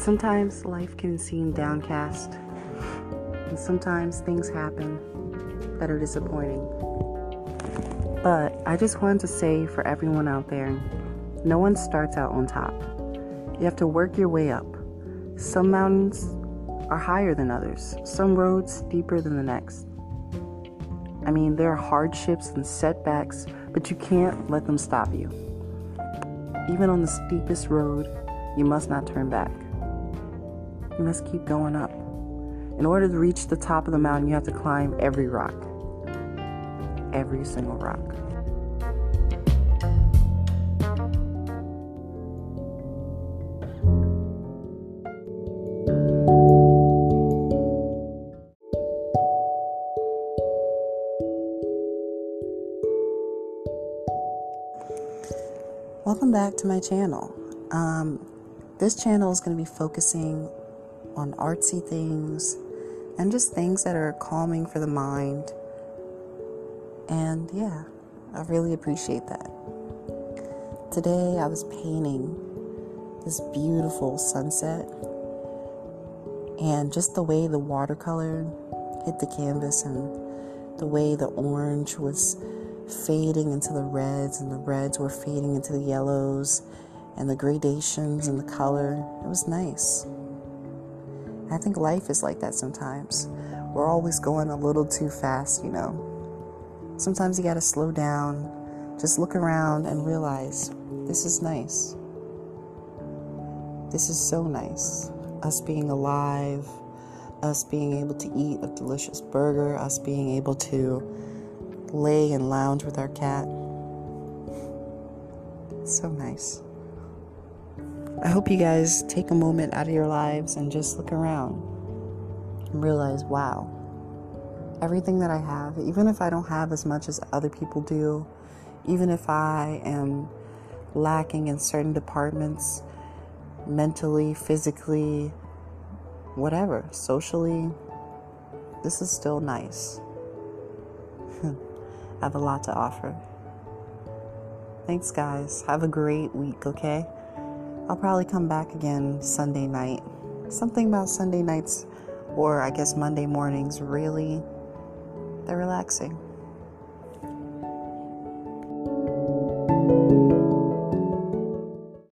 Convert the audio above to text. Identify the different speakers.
Speaker 1: Sometimes life can seem downcast, and sometimes things happen that are disappointing. But I just wanted to say for everyone out there no one starts out on top. You have to work your way up. Some mountains are higher than others, some roads deeper than the next. I mean, there are hardships and setbacks, but you can't let them stop you. Even on the steepest road, you must not turn back. You must keep going up. In order to reach the top of the mountain, you have to climb every rock. Every single rock. Welcome back to my channel. Um, this channel is going to be focusing on artsy things and just things that are calming for the mind. And yeah, I really appreciate that. Today I was painting this beautiful sunset, and just the way the watercolor hit the canvas and the way the orange was fading into the reds and the reds were fading into the yellows and the gradations and the color. It was nice. I think life is like that sometimes. We're always going a little too fast, you know. Sometimes you got to slow down, just look around and realize this is nice. This is so nice. Us being alive, us being able to eat a delicious burger, us being able to lay and lounge with our cat. So nice. I hope you guys take a moment out of your lives and just look around and realize wow, everything that I have, even if I don't have as much as other people do, even if I am lacking in certain departments, mentally, physically, whatever, socially, this is still nice. I have a lot to offer. Thanks, guys. Have a great week, okay? I'll probably come back again Sunday night. Something about Sunday nights, or I guess Monday mornings, really, they're relaxing.